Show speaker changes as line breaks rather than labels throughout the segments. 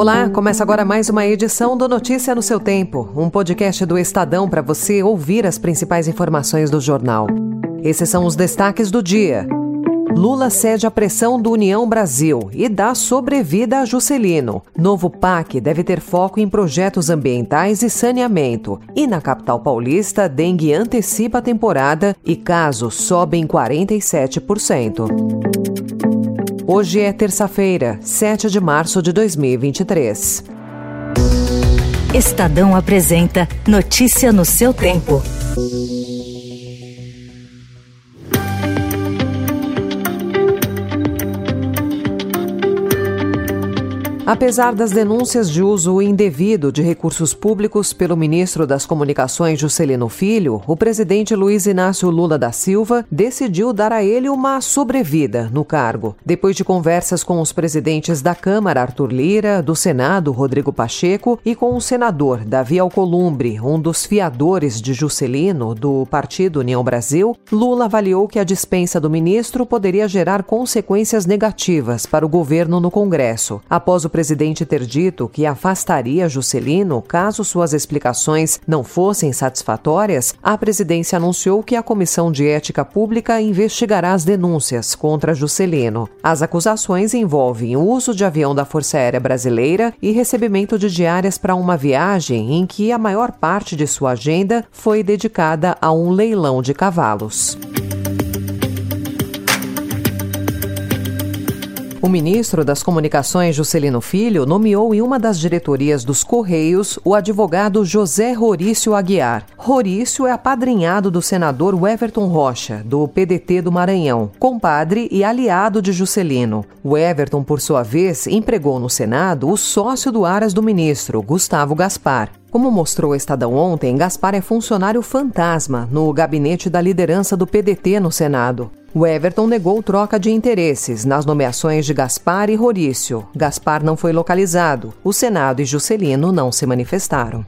Olá, começa agora mais uma edição do Notícia no seu Tempo, um podcast do Estadão para você ouvir as principais informações do jornal. Esses são os destaques do dia. Lula cede à pressão do União Brasil e dá sobrevida a Juscelino. Novo PAC deve ter foco em projetos ambientais e saneamento. E na capital paulista, dengue antecipa a temporada e casos sobem 47%. Hoje é terça-feira, 7 de março de 2023.
Estadão apresenta Notícia no seu tempo.
Apesar das denúncias de uso indevido de recursos públicos pelo ministro das Comunicações Juscelino Filho, o presidente Luiz Inácio Lula da Silva decidiu dar a ele uma sobrevida no cargo. Depois de conversas com os presidentes da Câmara, Arthur Lira, do Senado, Rodrigo Pacheco, e com o senador Davi Alcolumbre, um dos fiadores de Juscelino, do Partido União Brasil, Lula avaliou que a dispensa do ministro poderia gerar consequências negativas para o governo no Congresso. Após o presidente ter dito que afastaria Juscelino caso suas explicações não fossem satisfatórias, a presidência anunciou que a Comissão de Ética Pública investigará as denúncias contra Juscelino. As acusações envolvem o uso de avião da Força Aérea Brasileira e recebimento de diárias para uma viagem em que a maior parte de sua agenda foi dedicada a um leilão de cavalos. O ministro das Comunicações, Juscelino Filho, nomeou em uma das diretorias dos Correios o advogado José Rorício Aguiar. Rorício é apadrinhado do senador Everton Rocha, do PDT do Maranhão, compadre e aliado de Juscelino. O Everton, por sua vez, empregou no Senado o sócio do Aras do ministro, Gustavo Gaspar. Como mostrou o Estadão ontem, Gaspar é funcionário fantasma no gabinete da liderança do PDT no Senado. O Everton negou troca de interesses nas nomeações de Gaspar e Rorício. Gaspar não foi localizado. O Senado e Juscelino não se manifestaram.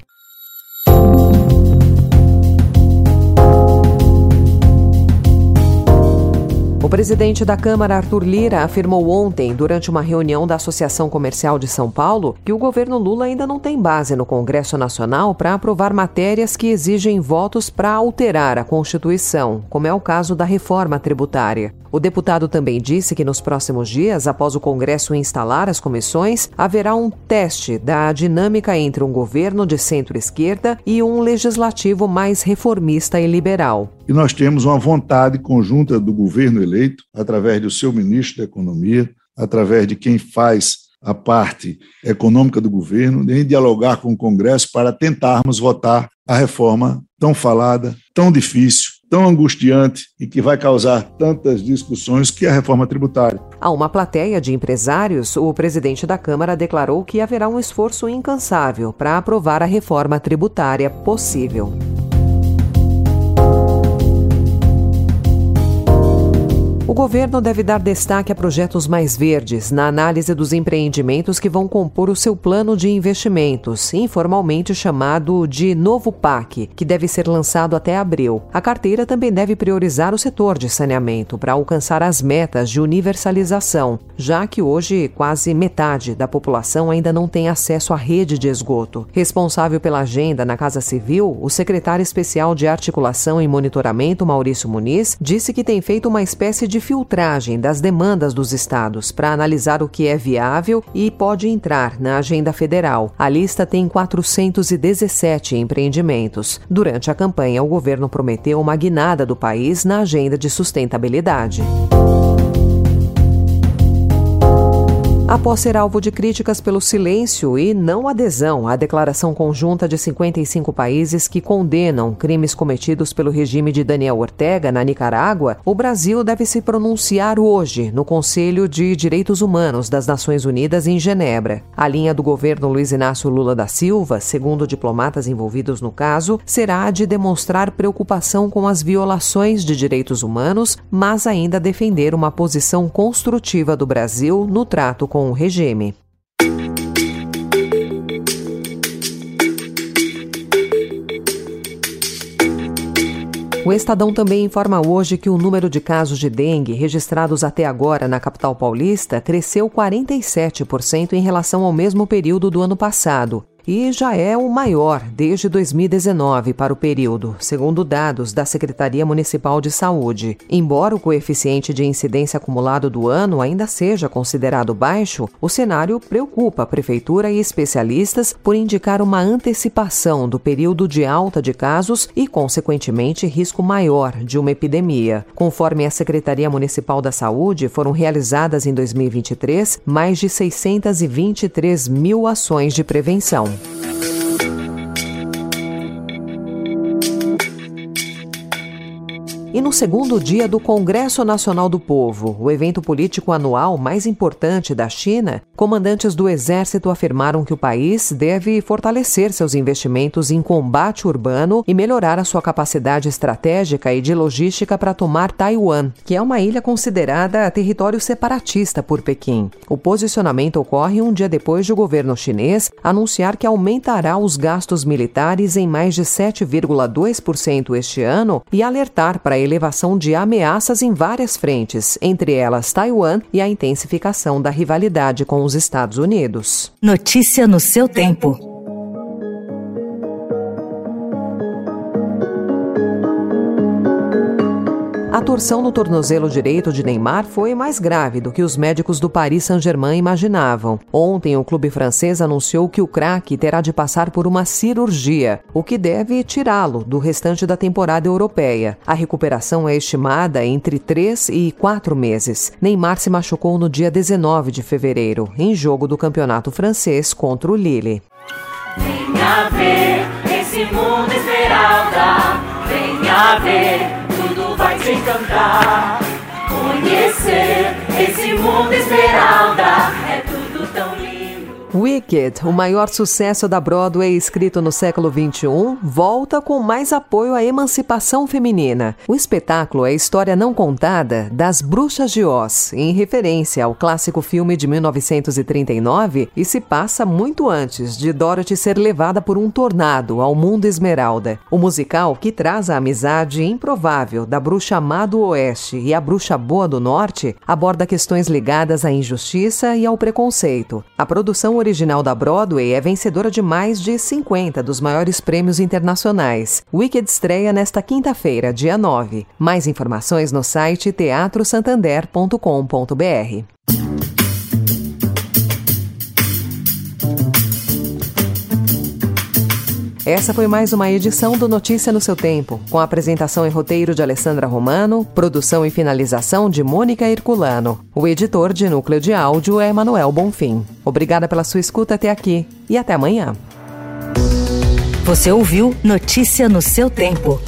Presidente da Câmara, Arthur Lira, afirmou ontem, durante uma reunião da Associação Comercial de São Paulo, que o governo Lula ainda não tem base no Congresso Nacional para aprovar matérias que exigem votos para alterar a Constituição, como é o caso da reforma tributária. O deputado também disse que nos próximos dias, após o Congresso instalar as comissões, haverá um teste da dinâmica entre um governo de centro-esquerda e um legislativo mais reformista e liberal.
E nós temos uma vontade conjunta do governo eleito, através do seu ministro da Economia, através de quem faz a parte econômica do governo, de dialogar com o Congresso para tentarmos votar a reforma tão falada, tão difícil, tão angustiante e que vai causar tantas discussões que é a reforma tributária.
A uma plateia de empresários, o presidente da Câmara declarou que haverá um esforço incansável para aprovar a reforma tributária possível. O governo deve dar destaque a projetos mais verdes na análise dos empreendimentos que vão compor o seu plano de investimentos, informalmente chamado de Novo PAC, que deve ser lançado até abril. A carteira também deve priorizar o setor de saneamento para alcançar as metas de universalização, já que hoje quase metade da população ainda não tem acesso à rede de esgoto. Responsável pela agenda na Casa Civil, o secretário especial de Articulação e Monitoramento, Maurício Muniz, disse que tem feito uma espécie de filtragem das demandas dos estados para analisar o que é viável e pode entrar na agenda federal. A lista tem 417 empreendimentos. Durante a campanha, o governo prometeu uma guinada do país na agenda de sustentabilidade. Após ser alvo de críticas pelo silêncio e não adesão à declaração conjunta de 55 países que condenam crimes cometidos pelo regime de Daniel Ortega na Nicarágua, o Brasil deve se pronunciar hoje no Conselho de Direitos Humanos das Nações Unidas em Genebra. A linha do governo Luiz Inácio Lula da Silva, segundo diplomatas envolvidos no caso, será de demonstrar preocupação com as violações de direitos humanos, mas ainda defender uma posição construtiva do Brasil no trato com com o regime. O Estadão também informa hoje que o número de casos de dengue registrados até agora na capital paulista cresceu 47% em relação ao mesmo período do ano passado e já é o maior desde 2019 para o período, segundo dados da Secretaria Municipal de Saúde. Embora o coeficiente de incidência acumulado do ano ainda seja considerado baixo, o cenário preocupa a Prefeitura e especialistas por indicar uma antecipação do período de alta de casos e, consequentemente, risco maior de uma epidemia. Conforme a Secretaria Municipal da Saúde, foram realizadas em 2023 mais de 623 mil ações de prevenção. E no segundo dia do Congresso Nacional do Povo, o evento político anual mais importante da China, comandantes do Exército afirmaram que o país deve fortalecer seus investimentos em combate urbano e melhorar a sua capacidade estratégica e de logística para tomar Taiwan, que é uma ilha considerada território separatista por Pequim. O posicionamento ocorre um dia depois de o governo chinês anunciar que aumentará os gastos militares em mais de 7,2% este ano e alertar para elevação de ameaças em várias frentes, entre elas Taiwan e a intensificação da rivalidade com os Estados Unidos.
Notícia no seu tempo.
Torção no tornozelo direito de Neymar foi mais grave do que os médicos do Paris Saint-Germain imaginavam. Ontem, o clube francês anunciou que o craque terá de passar por uma cirurgia, o que deve tirá-lo do restante da temporada europeia. A recuperação é estimada entre três e quatro meses. Neymar se machucou no dia 19 de fevereiro, em jogo do campeonato francês contra o Lille.
Venha ver esse mundo esmeralda, venha ver 环境更大。
Wicked, o maior sucesso da Broadway escrito no século XXI, volta com mais apoio à emancipação feminina. O espetáculo é a história não contada das Bruxas de Oz, em referência ao clássico filme de 1939 e se passa muito antes de Dorothy ser levada por um tornado ao mundo esmeralda. O musical, que traz a amizade improvável da bruxa má do oeste e a bruxa boa do norte, aborda questões ligadas à injustiça e ao preconceito. A produção original da Broadway é vencedora de mais de 50 dos maiores prêmios internacionais. Wicked estreia nesta quinta-feira, dia 9. Mais informações no site teatrosantander.com.br. Essa foi mais uma edição do Notícia no seu Tempo, com apresentação e roteiro de Alessandra Romano, produção e finalização de Mônica Herculano. O editor de núcleo de áudio é Manuel Bonfim. Obrigada pela sua escuta até aqui e até amanhã.
Você ouviu Notícia no seu Tempo.